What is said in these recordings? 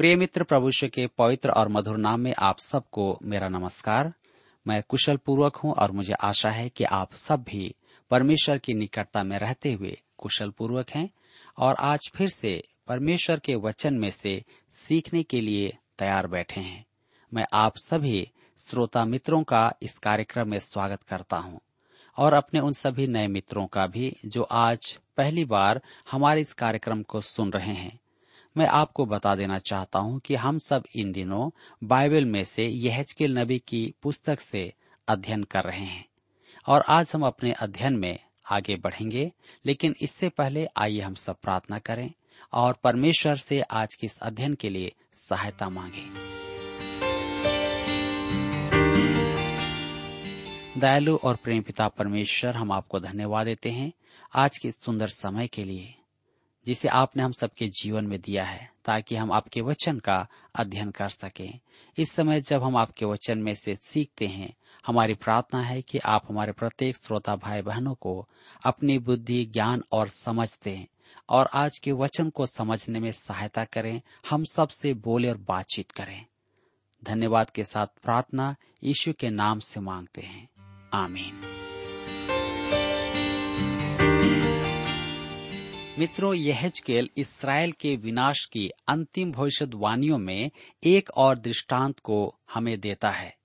प्रिय मित्र प्रभुष्य के पवित्र और मधुर नाम में आप सबको मेरा नमस्कार। मैं कुशल पूर्वक हूँ और मुझे आशा है कि आप सब भी परमेश्वर की निकटता में रहते हुए कुशल पूर्वक हैं और आज फिर से परमेश्वर के वचन में से सीखने के लिए तैयार बैठे हैं। मैं आप सभी श्रोता मित्रों का इस कार्यक्रम में स्वागत करता हूँ और अपने उन सभी नए मित्रों का भी जो आज पहली बार हमारे इस कार्यक्रम को सुन रहे हैं। मैं आपको बता देना चाहता हूँ कि हम सब इन दिनों बाइबल में से यहजकेल नबी की पुस्तक से अध्ययन कर रहे हैं। और आज हम अपने अध्ययन में आगे बढ़ेंगे, लेकिन इससे पहले आइए हम सब प्रार्थना करें और परमेश्वर से आज के इस अध्ययन के लिए सहायता मांगे। दयालु और प्रेम पिता परमेश्वर, हम आपको धन्यवाद देते हैं आज के सुंदर समय के लिए। जिसे आपने हम सबके जीवन में दिया है, ताकि हम आपके वचन का अध्ययन कर सकें। इस समय जब हम आपके वचन में से सीखते हैं, हमारी प्रार्थना है कि आप हमारे प्रत्येक श्रोता भाई बहनों को अपनी बुद्धि, ज्ञान और समझ दें, और आज के वचन को समझने में सहायता करें, हम सबसे बोले और बातचीत करें। धन्यवाद के साथ प्रार्थना यीशु के नाम से मांगते हैं। आमीन। मित्रों यहजकेल इसराइल के विनाश की अंतिम भविष्यवाणियों में एक और दृष्टांत को हमें देता है।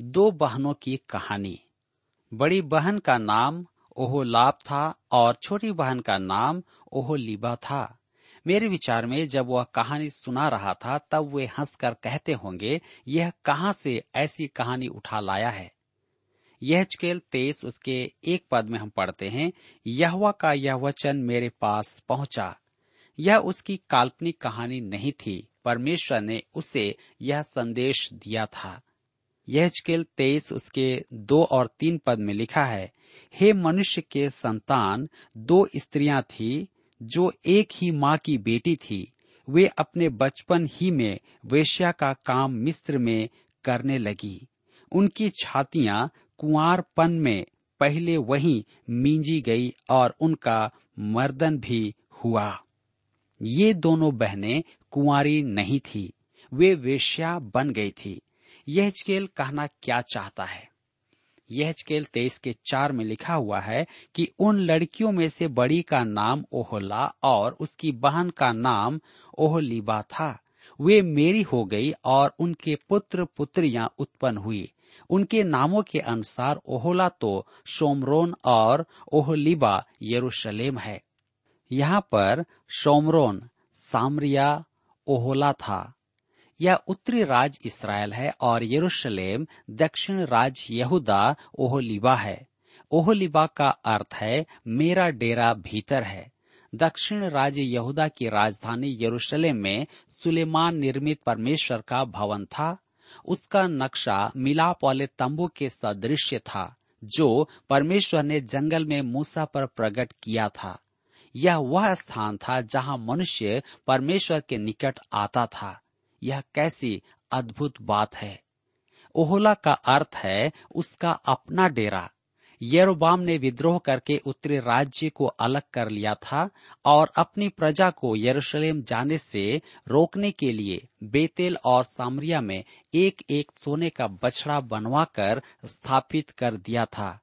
दो बहनों की कहानी। बड़ी बहन का नाम ओहोलाब था और छोटी बहन का नाम ओहोलीबा था। मेरे विचार में जब वह कहानी सुना रहा था, तब वे हंसकर कहते होंगे, यह कहाँ से ऐसी कहानी उठा लाया है? यह चकेल तेईस उसके एक पद में हम पढ़ते हैं, यहवा का यह वचन मेरे पास पहुँचा। यह उसकी काल्पनिक कहानी नहीं थी, परमेश्वर ने उसे यह संदेश दिया था। यह चकेल तेईस उसके दो और तीन पद में लिखा है, हे मनुष्य के संतान, दो स्त्रियाँ थी, जो एक ही माँ की बेटी थी। वे अपने बचपन ही में वेश्या का काम मिस्र में करने लगी। उनकी छातियाँ कुंवारपन में पहले वही मींजी गई और उनका मर्दन भी हुआ। ये दोनों बहनें कुंवारी नहीं थी, वे वेश्या बन गई थी। यह कहना क्या चाहता है? यह चकेल तेईस के चार में लिखा हुआ है कि उन लड़कियों में से बड़ी का नाम ओहला और उसकी बहन का नाम ओहलीबा था। वे मेरी हो गई और उनके पुत्र पुत्रियाँ उत्पन्न हुई। उनके नामों के अनुसार ओहोला तो सोमरोन और ओहलीबा यरूशलेम है। यहाँ पर सोमरोन सामरिया, ओहोला था। यह उत्तरी राज इसराइल है और यरूशलेम दक्षिण राज यहूदा ओहोलीबा है। ओहोलीबा का अर्थ है, मेरा डेरा भीतर है। दक्षिण राज्य यहूदा की राजधानी यरूशलेम में सुलेमान निर्मित परमेश्वर का भवन था। उसका नक्शा मिलाप वाले तंबू के सदृश था, जो परमेश्वर ने जंगल में मूसा पर प्रकट किया था। यह वह स्थान था जहाँ मनुष्य परमेश्वर के निकट आता था। यह कैसी अद्भुत बात है। ओहोला का अर्थ है उसका अपना डेरा। यरोबाम ने विद्रोह करके उत्तरी राज्य को अलग कर लिया था और अपनी प्रजा को यरूशलेम जाने से रोकने के लिए बेतेल और सामरिया में एक एक सोने का बछड़ा बनवाकर स्थापित कर दिया था।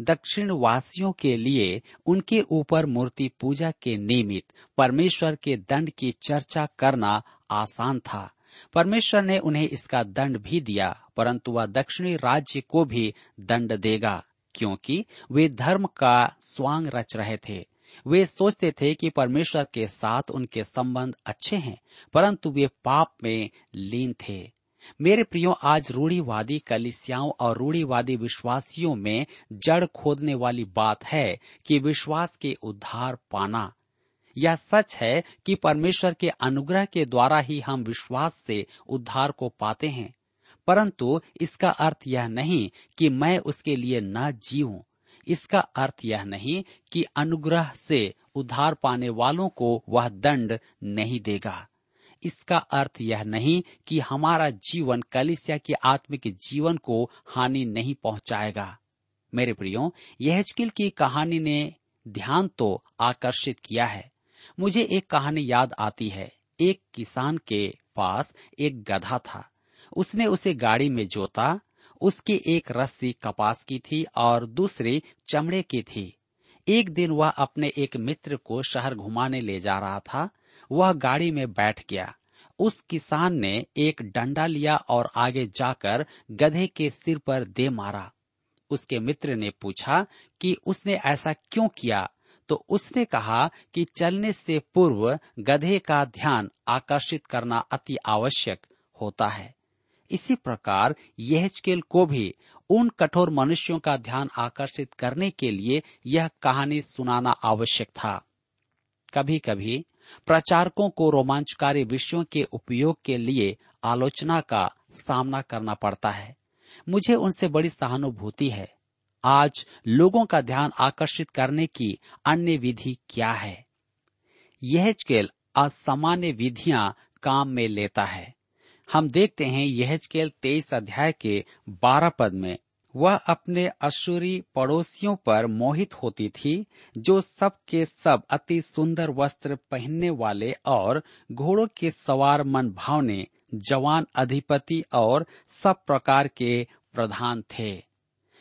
दक्षिण वासियों के लिए उनके ऊपर मूर्ति पूजा के निमित्त परमेश्वर के दंड की चर्चा करना आसान था। परमेश्वर ने उन्हें इसका दंड भी दिया, परंतु वह दक्षिणी राज्य को भी दंड देगा। क्योंकि वे धर्म का स्वांग रच रहे थे। वे सोचते थे कि परमेश्वर के साथ उनके संबंध अच्छे हैं, परंतु वे पाप में लीन थे। मेरे प्रियो, आज रूढ़ीवादी कलिसियाओं और रूढ़ीवादी विश्वासियों में जड़ खोदने वाली बात है कि विश्वास के उद्धार पाना। यह सच है कि परमेश्वर के अनुग्रह के द्वारा ही हम विश्वास से उद्धार को पाते हैं। परंतु इसका अर्थ यह नहीं कि मैं उसके लिए न जीऊं। इसका अर्थ यह नहीं कि अनुग्रह से उधार पाने वालों को वह दंड नहीं देगा। इसका अर्थ यह नहीं कि हमारा जीवन कलिसिया के आत्मिक जीवन को हानि नहीं पहुंचाएगा। मेरे प्रियो यह की कहानी ने ध्यान तो आकर्षित किया है। मुझे एक कहानी याद आती है। एक किसान के पास एक गधा था। उसने उसे गाड़ी में जोता, उसकी एक रस्सी कपास की थी और दूसरी चमड़े की थी। एक दिन वह अपने एक मित्र को शहर घुमाने ले जा रहा था। वह गाड़ी में बैठ गया। उस किसान ने एक डंडा लिया और आगे जाकर गधे के सिर पर दे मारा। उसके मित्र ने पूछा कि उसने ऐसा क्यों किया? तो उसने कहा कि चलने से पूर्व गधे का ध्यान आकर्षित करना अति आवश्यक होता है। इसी प्रकार यहल को भी उन कठोर मनुष्यों का ध्यान आकर्षित करने के लिए यह कहानी सुनाना आवश्यक था। कभी कभी प्रचारकों को रोमांचकारी विषयों के उपयोग के लिए आलोचना का सामना करना पड़ता है। मुझे उनसे बड़ी सहानुभूति है। आज लोगों का ध्यान आकर्षित करने की अन्य विधि क्या है? यह असामान्य विधियाँ काम में लेता है। हम देखते हैं यह चकेल तेईस अध्याय के बारह पद में, वह अपने अशुरी पड़ोसियों पर मोहित होती थी, जो सब के सब अति सुंदर वस्त्र पहनने वाले और घोड़ों के सवार मन भावने, जवान अधिपति और सब प्रकार के प्रधान थे।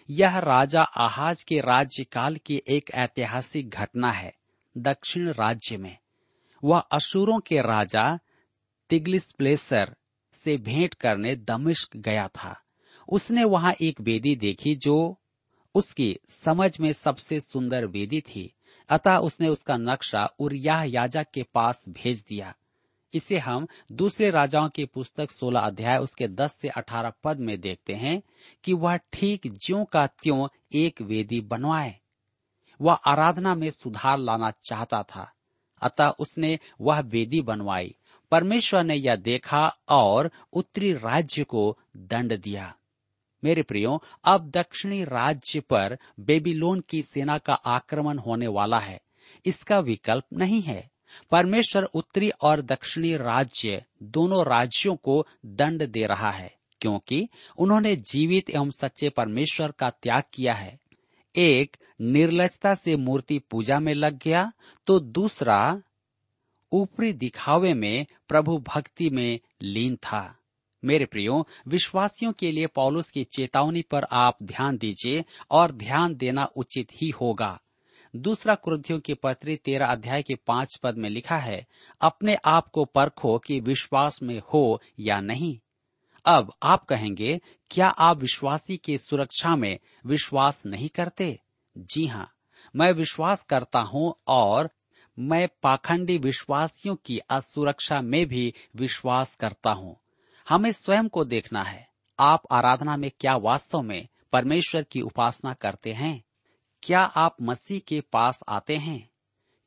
यह राजा आहाज के राज्यकाल की एक ऐतिहासिक घटना है, दक्षिण राज्य में। वह अशुरों के राजा तिग्लिस प्लेसर से भेंट करने दमिश्क गया था। उसने वहाँ एक वेदी देखी जो उसकी समझ में सबसे सुंदर वेदी थी। अतः उसने उसका नक्शा उरिया याजक के पास भेज दिया। इसे हम दूसरे राजाओं की पुस्तक 16 अध्याय उसके 10 से 18 पद में देखते हैं कि वह ठीक ज्यो का त्यों एक वेदी बनवाए। वह आराधना में सुधार लाना चाहता था। अतः उसने वह वेदी बनवाई। परमेश्वर ने यह देखा और उत्तरी राज्य को दंड दिया। मेरे प्रियो, अब दक्षिणी राज्य पर बेबीलोन की सेना का आक्रमण होने वाला है। इसका विकल्प नहीं है। परमेश्वर उत्तरी और दक्षिणी राज्य दोनों राज्यों को दंड दे रहा है, क्योंकि उन्होंने जीवित एवं सच्चे परमेश्वर का त्याग किया है। एक, निर्लजता से मूर्ति पूजा में लग गया तो दूसरा ऊपरी दिखावे में प्रभु भक्ति में लीन था। मेरे प्रियो, विश्वासियों के लिए पौलुस की चेतावनी पर आप ध्यान दीजिए और ध्यान देना उचित ही होगा। दूसरा क्रुद्धियों की पत्री तेरह अध्याय के पाँच पद में लिखा है, अपने आप को परखो कि विश्वास में हो या नहीं। अब आप कहेंगे, क्या आप विश्वासी की सुरक्षा में विश्वास नहीं करते? जी हाँ मैं विश्वास करता हूँ और मैं पाखंडी विश्वासियों की असुरक्षा में भी विश्वास करता हूँ। हमें स्वयं को देखना है। आप आराधना में क्या वास्तव में परमेश्वर की उपासना करते हैं? क्या आप मसीह के पास आते हैं?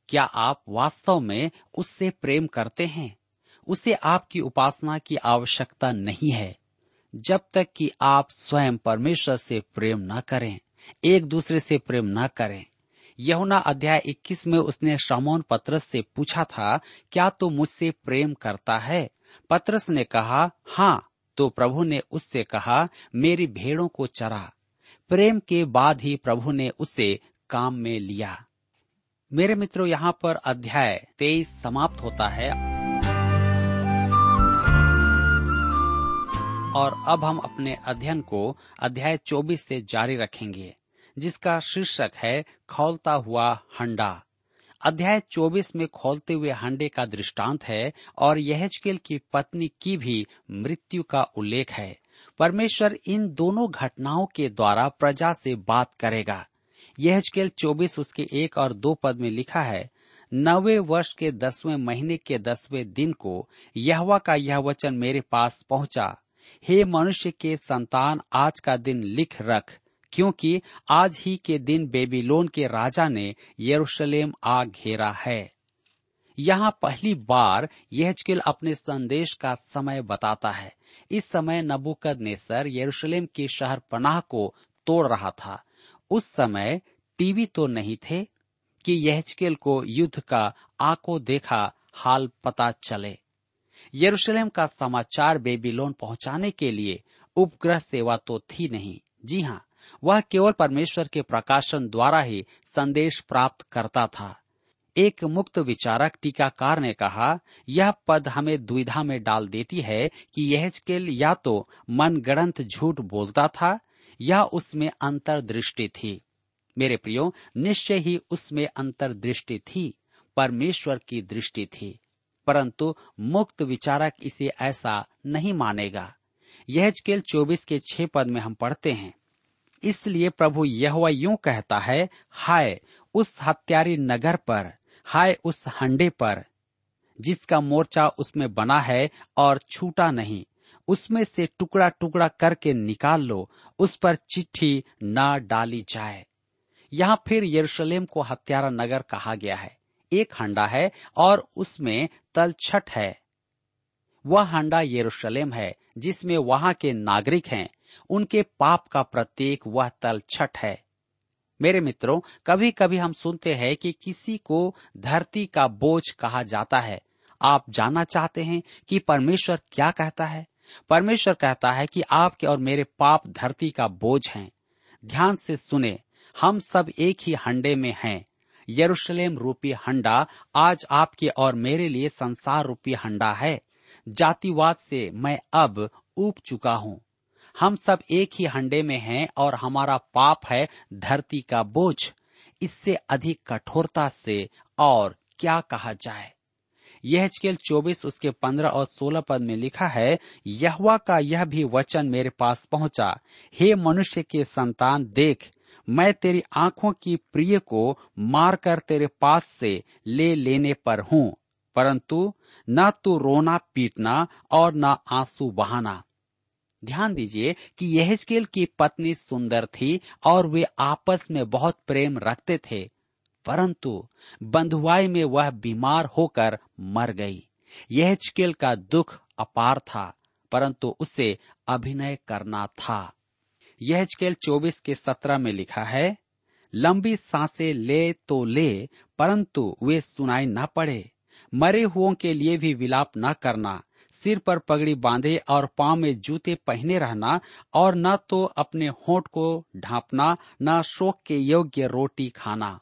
क्या आप वास्तव में उससे प्रेम करते हैं? उसे आपकी उपासना की आवश्यकता नहीं है। जब तक कि आप स्वयं परमेश्वर से प्रेम न करें, एक दूसरे से प्रेम न करें यहुना अध्याय 21 में उसने शमोन पत्रस से पूछा था, क्या तू तो मुझसे प्रेम करता है? पत्रस ने कहा हाँ। तो प्रभु ने उससे कहा, मेरी भेड़ों को चरा। प्रेम के बाद ही प्रभु ने उसे काम में लिया। मेरे मित्रों, यहाँ पर अध्याय तेईस समाप्त होता है। और अब हम अपने अध्ययन को अध्याय 24 से जारी रखेंगे। जिसका शीर्षक है, खोलता हुआ हंडा। अध्याय 24 में खोलते हुए हंडे का दृष्टांत है और यहजकेल की पत्नी की भी मृत्यु का उल्लेख है। परमेश्वर इन दोनों घटनाओं के द्वारा प्रजा से बात करेगा। यहजकेल 24 उसके एक और दो पद में लिखा है, नवे वर्ष के दसवें महीने के दसवें दिन को यहवा का यह वचन मेरे पास पहुँचा। हे मनुष्य के संतान, आज का दिन लिख रख। क्योंकि आज ही के दिन बेबीलोन के राजा ने यरूशलेम आ घेरा है। यहाँ पहली बार यहजकेल अपने संदेश का समय बताता है। इस समय नबुकद नेसर यरूशलेम के शहर पनाह को तोड़ रहा था। उस समय टीवी तो नहीं थे कि यहजकेल को युद्ध का आँखों देखा हाल पता चले। यरूशलेम का समाचार बेबीलोन पहुँचाने के लिए उपग्रह सेवा तो थी नहीं। जी हाँ वह केवल परमेश्वर के प्रकाशन द्वारा ही संदेश प्राप्त करता था। एक मुक्त विचारक टीकाकार ने कहा, यह पद हमें दुविधा में डाल देती है कि यहजकेल या तो मनगढ़ंत झूठ बोलता था या उसमें अंतर्दृष्टि थी। मेरे प्रियो, निश्चय ही उसमें अंतर्दृष्टि थी, परमेश्वर की दृष्टि थी। परंतु मुक्त विचारक इसे ऐसा नहीं मानेगा। यह चौबीस के छह पद में हम पढ़ते हैं। इसलिए प्रभु यह यूँ कहता है, हाय, उस हत्यारी नगर पर, हाय, उस हंडे पर, जिसका मोर्चा उसमें बना है और छूटा नहीं, उसमें से टुकड़ा टुकड़ा करके निकाल लो, उस पर चिट्ठी न डाली जाए। यहाँ फिर यरूशलेम को हत्यारा नगर कहा गया है। एक हंडा है और उसमें तलछट है। वह हंडा यरूशलेम है जिसमें वहाँ के नागरिक हैं, उनके पाप का प्रतीक वह तलछट है। मेरे मित्रों कभी कभी हम सुनते हैं कि किसी को धरती का बोझ कहा जाता है। आप जानना चाहते हैं कि परमेश्वर क्या कहता है? परमेश्वर कहता है कि आपके और मेरे पाप धरती का बोझ हैं। ध्यान से सुने, हम सब एक ही हंडे में हैं। यरूशलेम रूपी हंडा आज आपके और मेरे लिए संसार रूपी हंडा है। जातिवाद से मैं अब ऊब चुका हूँ। हम सब एक ही हंडे में हैं और हमारा पाप है धरती का बोझ। इससे अधिक कठोरता से और क्या कहा जाए? यह चकेल चौबीस उसके पंद्रह और सोलह पद में लिखा है, यहवा का यह भी वचन मेरे पास पहुँचा, हे मनुष्य के संतान, देख, मैं तेरी आँखों की प्रिय को मारकर तेरे पास से ले लेने पर हूँ। परंतु न तो रोना, पीटना और न आँसू बहाना। ध्यान दीजिए कि यहजकेल की पत्नी सुंदर थी और वे आपस में बहुत प्रेम रखते थे, परंतु बंधुआई में वह बीमार होकर मर गई। यहजकेल का दुख अपार था, परंतु उसे अभिनय करना था। यह चकेल चौबीस के सत्रह में लिखा है, लंबी साँसें ले तो ले, परंतु वे सुनाई न पड़े। मरे हुओं के लिए भी विलाप न करना, सिर पर पगड़ी बांधे और पाँव में जूते पहने रहना और न तो अपने होठ को ढांपना, न शोक के योग्य रोटी खाना।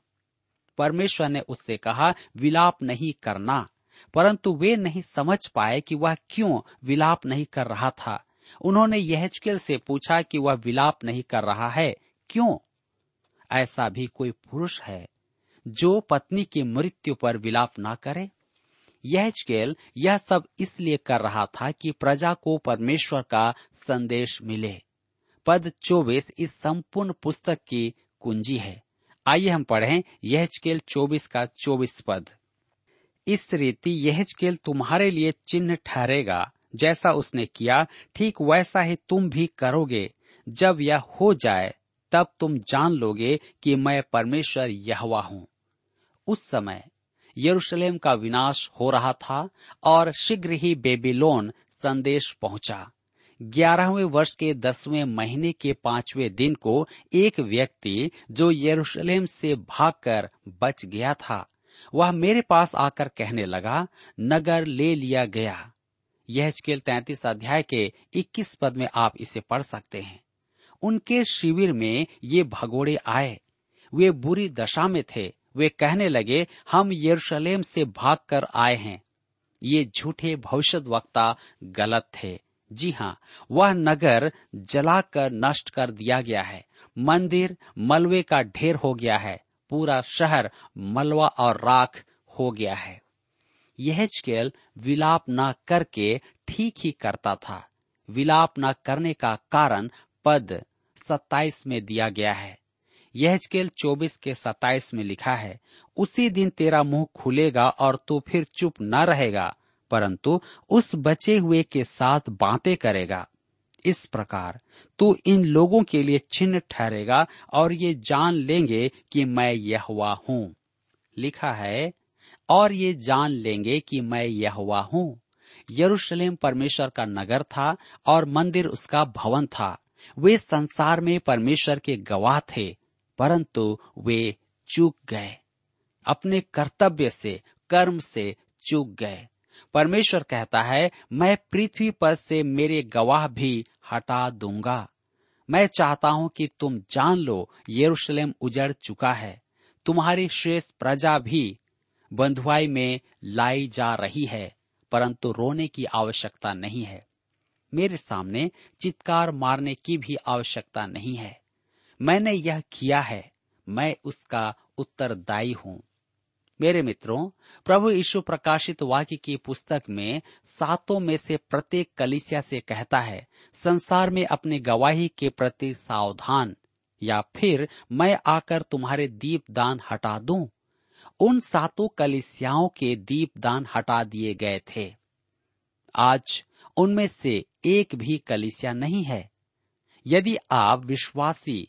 परमेश्वर ने उससे कहा, विलाप नहीं करना। परंतु वे नहीं समझ पाए कि वह क्यों विलाप नहीं कर रहा था। उन्होंने यहजकेल से पूछा कि वह विलाप नहीं कर रहा है, क्यों? ऐसा भी कोई पुरुष है जो पत्नी की मृत्यु पर विलाप ना करे। यहजकेल यह सब इसलिए कर रहा था कि प्रजा को परमेश्वर का संदेश मिले। पद चौबीस इस संपूर्ण पुस्तक की कुंजी है। आइए हम पढ़ें यहजकेल चौबीस का चौबीस पद। इस रीति यहजकेल तुम्हारे लिए चिन्ह ठहरेगा, जैसा उसने किया, ठीक वैसा ही तुम भी करोगे। जब यह हो जाए, तब तुम जान लोगे कि मैं परमेश्वर यहवा हूँ। उस समय यरूशलेम का विनाश हो रहा था और शीघ्र ही बेबीलोन संदेश पहुँचा। ग्यारहवें वर्ष के दसवें महीने के पाँचवें दिन को एक व्यक्ति जो यरूशलेम से भागकर बच गया था, वह मेरे पास आकर कहने लगा, नगर ले लिया गया। यह स्केल तैतीस अध्याय के 21 पद में आप इसे पढ़ सकते हैं। उनके शिविर में ये भगोड़े आए। वे बुरी दशा में थे वे कहने लगे, हम यरूशलेम से भागकर आए हैं। ये झूठे भविष्य वक्ता गलत थे। जी हाँ वह नगर जलाकर नष्ट कर दिया गया है। मंदिर मलबे का ढेर हो गया है। पूरा शहर मलवा और राख हो गया है। यह विलाप न करके ठीक ही करता था। विलाप न करने का कारण पद सत्ताईस में दिया गया है। यह चकेल चौबीस के सताइस में लिखा है, उसी दिन तेरा मुँह खुलेगा और तू फिर चुप न रहेगा, परंतु उस बचे हुए के साथ बातें करेगा। इस प्रकार तू इन लोगों के लिए चिन्ह ठहरेगा और ये जान लेंगे कि मैं यह हुआ हूँ। लिखा है, और ये जान लेंगे कि मैं यह हुआ हूँ। यरूशलेम परमेश्वर का नगर था और मंदिर उसका भवन था। वे संसार में परमेश्वर के गवाह थे। परंतु वे चूक गए। अपने कर्तव्य से, कर्म से चूक गए। परमेश्वर कहता है, मैं पृथ्वी पर से मेरे गवाह भी हटा दूँगा। मैं चाहता हूँ कि तुम जान लो, यरूशलेम उजड़ चुका है। तुम्हारी शेष प्रजा भी बंधुआई में लाई जा रही है, परंतु रोने की आवश्यकता नहीं है। मेरे सामने चित्कार मारने की भी आवश्यकता नहीं है। मैंने यह किया है, मैं उसका उत्तरदायी हूँ। मेरे मित्रों, प्रभु यीशु प्रकाशित वाक्य की पुस्तक में सातों में से प्रत्येक कलिसिया से कहता है, संसार में अपने गवाही के प्रति सावधान, या फिर मैं आकर तुम्हारे दीप दान हटा दूँ। उन सातों कलिसियाओं के दीप दान हटा दिए गए थे। आज उनमें से एक भी कलिसिया नहीं है। यदि आप विश्वासी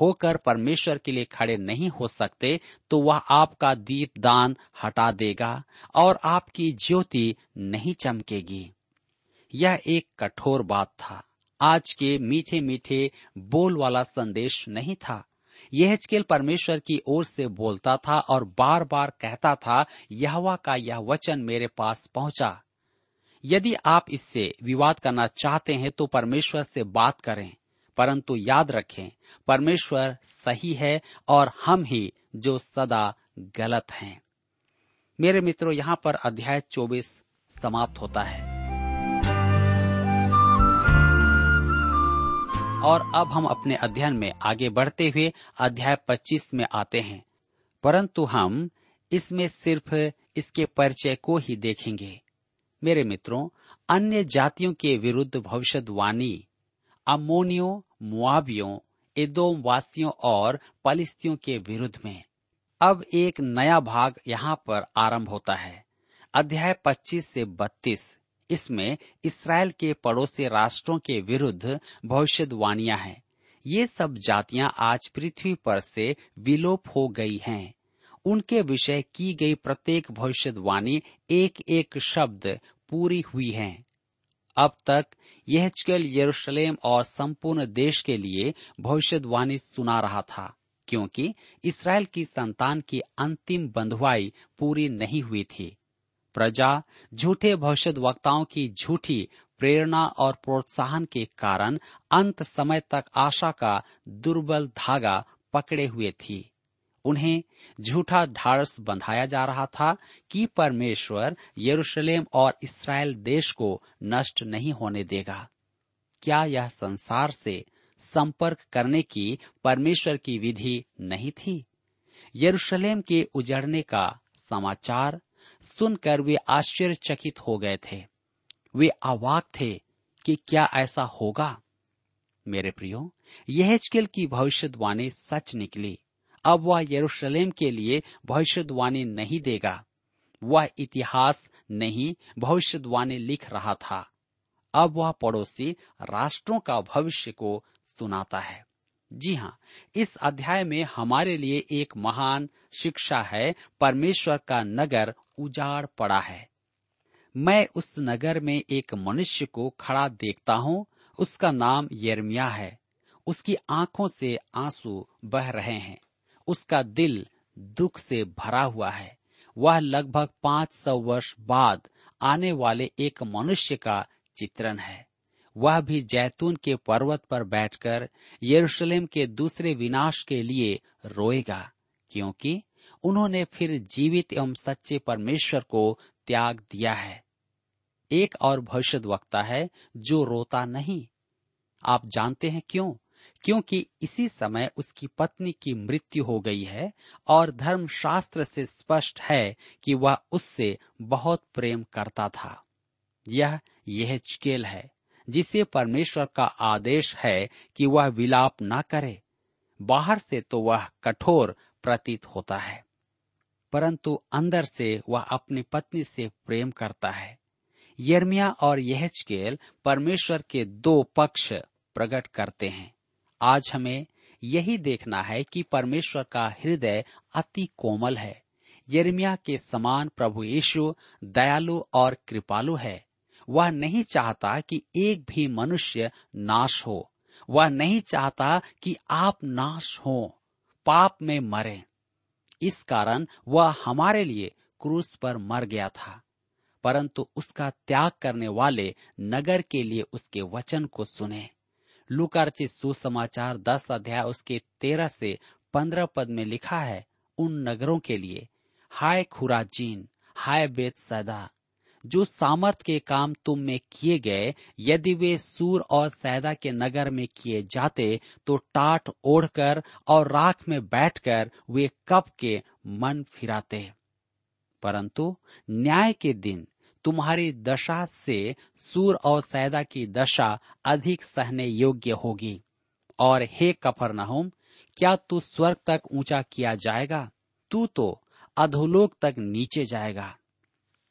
होकर परमेश्वर के लिए खड़े नहीं हो सकते तो वह आपका दीप दान हटा देगा और आपकी ज्योति नहीं चमकेगी। यह एक कठोर बात था। आज के मीठे मीठे बोल वाला संदेश नहीं था। यह परमेश्वर की ओर से बोलता था और बार बार कहता था, यहवा का यह वचन मेरे पास पहुँचा। यदि आप इससे विवाद करना चाहते हैं तो परमेश्वर से बात करें। परंतु याद रखें, परमेश्वर सही है और हम ही जो सदा गलत हैं। मेरे मित्रों, यहाँ पर अध्याय 24 समाप्त होता है। और अब हम अपने अध्ययन में आगे बढ़ते हुए अध्याय 25 में आते हैं। परंतु हम इसमें सिर्फ़ इसके परिचय को ही देखेंगे। मेरे मित्रों, अन्य जातियों के विरुद्ध भविष्यवाणी अमोनियों मुआबियों एदोम वासियों और पलिस्तियों के विरुद्ध में। अब एक नया भाग यहाँ पर आरंभ होता है। अध्याय 25 से 32 इसमें इसराइल के पड़ोसी राष्ट्रों के विरुद्ध भविष्यवाणियाँ हैं। ये सब जातियाँ आज पृथ्वी पर से विलोप हो गई हैं। उनके विषय की गई प्रत्येक भविष्यवाणी एक एक शब्द पूरी हुई है। अब तक यह यरूशलेम और संपूर्ण देश के लिए भविष्यवाणी सुना रहा था, क्योंकि इसराइल की संतान की अंतिम बंधुआई पूरी नहीं हुई थी। प्रजा, झूठे भविष्य वक्ताओं की झूठी प्रेरणा और प्रोत्साहन के कारण अंत समय तक आशा का दुर्बल धागा पकड़े हुए थी। उन्हें झूठा ढाड़स बंधाया जा रहा था कि परमेश्वर यरूशलेम और इसराइल देश को नष्ट नहीं होने देगा। क्या यह संसार से संपर्क करने की परमेश्वर की विधि नहीं थी? यरूशलेम के उजड़ने का समाचार सुनकर वे आश्चर्यचकित हो गए थे। वे अवाक थे कि क्या ऐसा होगा। मेरे प्रियो यह की भविष्यवाणी सच निकली। अब वह यरूशलेम के लिए भविष्यवाणी नहीं देगा। वह इतिहास नहीं भविष्यवाणी लिख रहा था। अब वह पड़ोसी राष्ट्रों का भविष्य को सुनाता है। जी हाँ इस अध्याय में हमारे लिए एक महान शिक्षा है, परमेश्वर का नगर उजाड़ पड़ा है। मैं उस नगर में एक मनुष्य को खड़ा देखता हूँ, उसका नाम यर्मिया है। उसकी आँखों से आँसू बह रहे हैं। उसका दिल दुख से भरा हुआ है। वह लगभग पाँच सौ वर्ष बाद आने वाले एक मनुष्य का चित्रण है। वह भी जैतून के पर्वत पर बैठकर यरूशलेम के दूसरे विनाश के लिए रोएगा, क्योंकि उन्होंने फिर जीवित एवं सच्चे परमेश्वर को त्याग दिया है। एक और भविष्य वक्ता है जो रोता नहीं। आप जानते हैं क्यों? क्योंकि इसी समय उसकी पत्नी की मृत्यु हो गई है और धर्मशास्त्र से स्पष्ट है कि वह उससे बहुत प्रेम करता था। यह यह चकेल है, जिसे परमेश्वर का आदेश है कि वह विलाप न करे। बाहर से तो वह कठोर प्रतीत होता है, परंतु अंदर से वह अपनी पत्नी से प्रेम करता है। यर्मिया और यहचकेल परमेश्वर के दो पक्ष प्रकट करते हैं। आज हमें यही देखना है कि परमेश्वर का हृदय अति कोमल है। यर्मिया के समान प्रभु यीशु दयालु और कृपालु है। वह नहीं चाहता कि एक भी मनुष्य नाश हो। वह नहीं चाहता कि आप नाश हो, पाप में मरे। इस कारण वह हमारे लिए क्रूस पर मर गया था। परंतु उसका त्याग करने वाले नगर के लिए उसके वचन को सुने। लुकारचित सुसमाचार दस अध्याय उसके तेरह से पंद्रह पद में लिखा है उन नगरों के लिए। हाय खुराजीन, हाय बेत सदा जो सामर्थ के काम तुम में किए गए, यदि वे सूर और सैदा के नगर में किए जाते तो टाट ओढ़कर और राख में बैठकर वे कब के मन फिराते। परंतु न्याय के दिन तुम्हारी दशा से सूर और सैदा की दशा अधिक सहने योग्य होगी। और हे कफर नहुम क्या तू स्वर्ग तक ऊँचा किया जाएगा? तू तो अधोलोक तक नीचे जाएगा।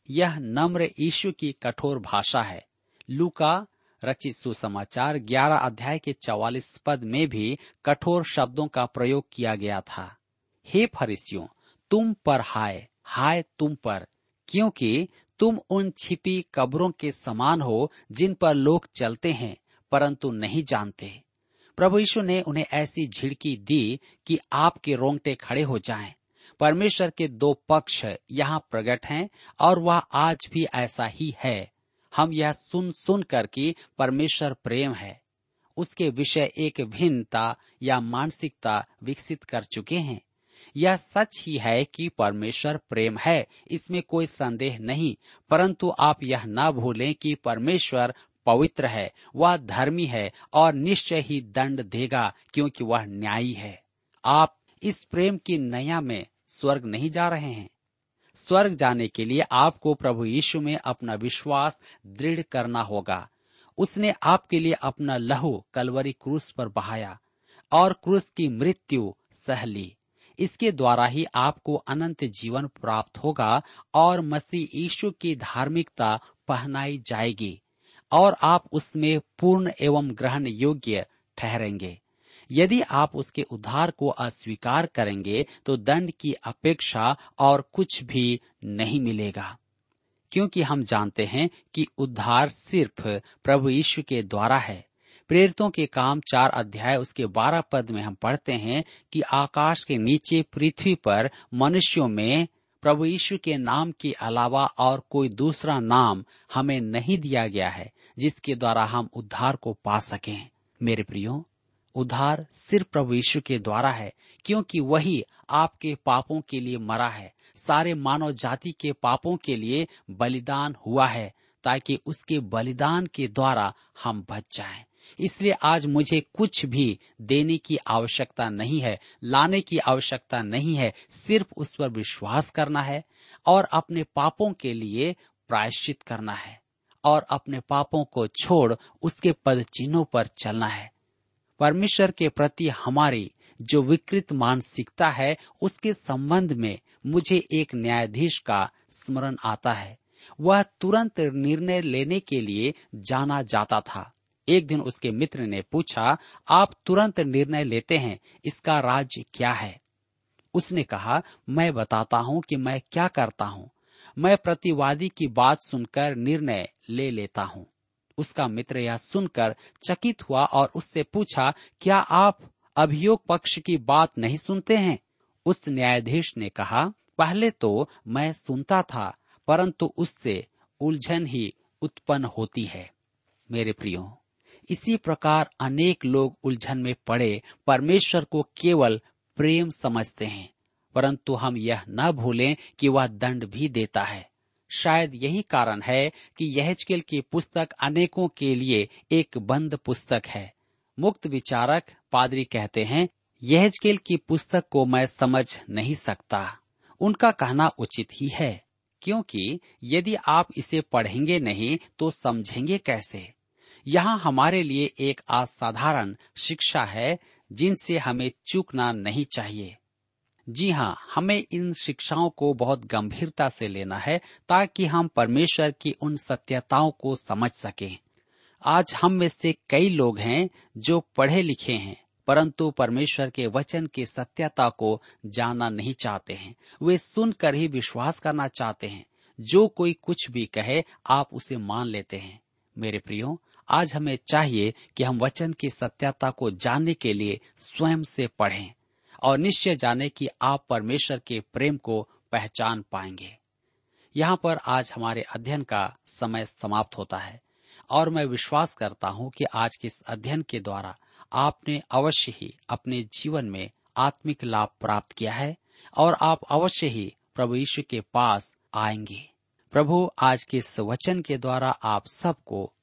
यह नम्र ईश्व की कठोर भाषा है। लूका रचित सुसमाचार 11 अध्याय के 44 पद में भी कठोर शब्दों का प्रयोग किया गया था। हे फरिसियों, तुम पर हाय हाय तुम पर। क्योंकि तुम उन छिपी कब्रों के समान हो, जिन पर लोग चलते हैं, परंतु नहीं जानते। प्रभु यीशु ने उन्हें ऐसी झिड़की दी कि आपके रोंगटे खड़े हो जाएँ। परमेश्वर के दो पक्ष यहाँ प्रकट हैं, और वह आज भी ऐसा ही है। हम यह सुन सुन कर कि परमेश्वर प्रेम है। उसके विषय एक भिन्नता या मानसिकता विकसित कर चुके हैं। यह सच ही है कि परमेश्वर प्रेम है, इसमें कोई संदेह नहीं, परंतु आप यह न भूलें कि परमेश्वर पवित्र है, वह धर्मी है और निश्चय ही दंड देगा, क्योंकि वह न्यायी है। आप इस प्रेम की नया में स्वर्ग नहीं जा रहे हैं। स्वर्ग जाने के लिए आपको प्रभु यीशु में अपना विश्वास दृढ़ करना होगा। उसने आपके लिए अपना लहू कलवरी क्रूस पर बहाया और क्रूस की मृत्यु सह ली। इसके द्वारा ही आपको अनंत जीवन प्राप्त होगा और मसीह यीशु की धार्मिकता पहनाई जाएगी और आप उसमें पूर्ण एवं ग्रहण योग्य ठहरेंगे। यदि आप उसके उद्धार को अस्वीकार करेंगे तो दंड की अपेक्षा और कुछ भी नहीं मिलेगा। क्योंकि हम जानते हैं कि उद्धार सिर्फ़ प्रभु यीशु के द्वारा है। प्रेरितों के काम चार अध्याय, उसके बारह पद में हम पढ़ते हैं कि आकाश के नीचे पृथ्वी पर मनुष्यों में प्रभु यीशु के नाम के अलावा और कोई दूसरा नाम हमें नहीं दिया गया है, जिसके द्वारा हम उद्धार को पा सकें मेरे प्रियो, उद्धार सिर्फ़ प्रभु यीशु के द्वारा है, क्योंकि वही आपके पापों के लिए मरा है, सारे मानव जाति के पापों के लिए बलिदान हुआ है, ताकि उसके बलिदान के द्वारा हम बच जाएँ। इसलिए आज मुझे कुछ भी देने की आवश्यकता नहीं है, लाने की आवश्यकता नहीं है, सिर्फ़ उस पर विश्वास करना है और अपने पापों के लिए प्रायश्चित करना है और अपने पापों को छोड़ उसके पद चिन्हों पर चलना है। परमेश्वर के प्रति हमारी जो विकृत मानसिकता है, उसके संबंध में मुझे एक न्यायाधीश का स्मरण आता है। वह तुरंत निर्णय लेने के लिए जाना जाता था। एक दिन उसके मित्र ने पूछा, आप तुरंत निर्णय लेते हैं, इसका राज्य क्या है? उसने कहा, मैं बताता हूँ कि मैं क्या करता हूँ। मैं प्रतिवादी की बात सुनकर निर्णय ले लेता हूँ। उसका मित्र यह सुनकर चकित हुआ और उससे पूछा, क्या आप अभियोग पक्ष की बात नहीं सुनते हैं? उस न्यायाधीश ने कहा, पहले तो मैं सुनता था, परंतु उससे उलझन ही उत्पन्न होती है। मेरे प्रियो इसी प्रकार अनेक लोग उलझन में पड़े, परमेश्वर को केवल प्रेम समझते हैं, परंतु हम यह न भूलें कि वह दंड भी देता है। शायद यही कारण है कि यहजकेल की पुस्तक अनेकों के लिए एक बंद पुस्तक है। मुक्त विचारक पादरी कहते हैं, यहजकेल की पुस्तक को मैं समझ नहीं सकता। उनका कहना उचित ही है, क्योंकि यदि आप इसे पढ़ेंगे नहीं तो समझेंगे कैसे? यहाँ हमारे लिए एक असाधारण शिक्षा है जिनसे हमें चूकना नहीं चाहिए। जी हाँ हमें इन शिक्षाओं को बहुत गंभीरता से लेना है ताकि हम परमेश्वर की उन सत्यताओं को समझ सकें। आज हम में से कई लोग हैं जो पढ़े लिखे हैं, परंतु परमेश्वर के वचन की सत्यता को जानना नहीं चाहते हैं। वे सुनकर ही विश्वास करना चाहते हैं, जो कोई कुछ भी कहे, आप उसे मान लेते हैं। मेरे प्रियो आज हमें चाहिए कि हम वचन की सत्यता को जानने के लिए स्वयं से पढ़ें और निश्चय जाने कि आप परमेश्वर के प्रेम को पहचान पाएँगे। यहाँ पर आज हमारे अध्ययन का समय समाप्त होता है और मैं विश्वास करता हूँ कि आज के इस अध्ययन के द्वारा आपने अवश्य ही अपने जीवन में आत्मिक लाभ प्राप्त किया है और आप अवश्य ही प्रभु यीशु के पास आएँगे। प्रभु, आज के इस वचन के द्वारा आप सबको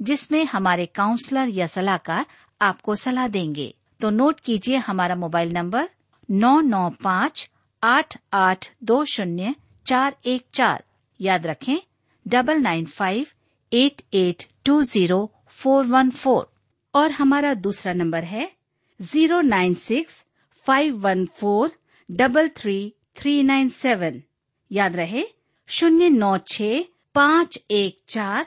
जिसमें हमारे काउंसलर या सलाहकार आपको सलाह देंगे। तो नोट कीजिए हमारा मोबाइल नंबर नौ नौ पाँच आठ आठ दो शून्य चार एक चार। याद रखें double nine five eight eight two zero four one four और हमारा दूसरा नंबर है zero nine six five one four double three three nine seven याद रहे, शून्य नौ छ पाँच एक चार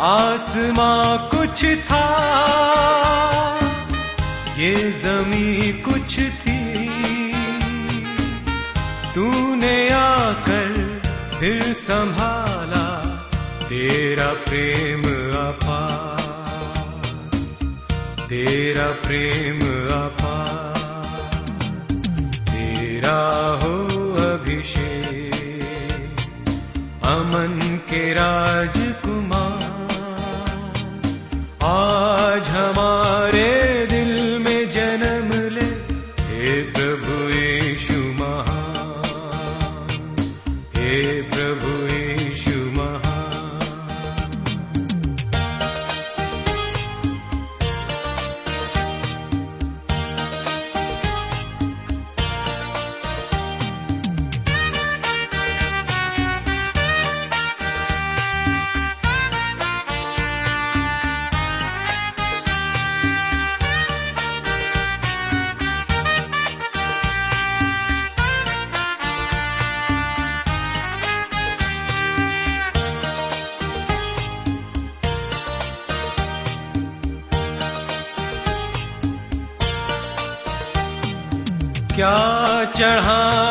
आसमां कुछ था, ये जमी कुछ थी। तूने आकर फिर संभाला, तेरा प्रेम अपार तेरा प्रेम अपार तेरा हो अभिषेक, अमन के राजकुमार चढ़ा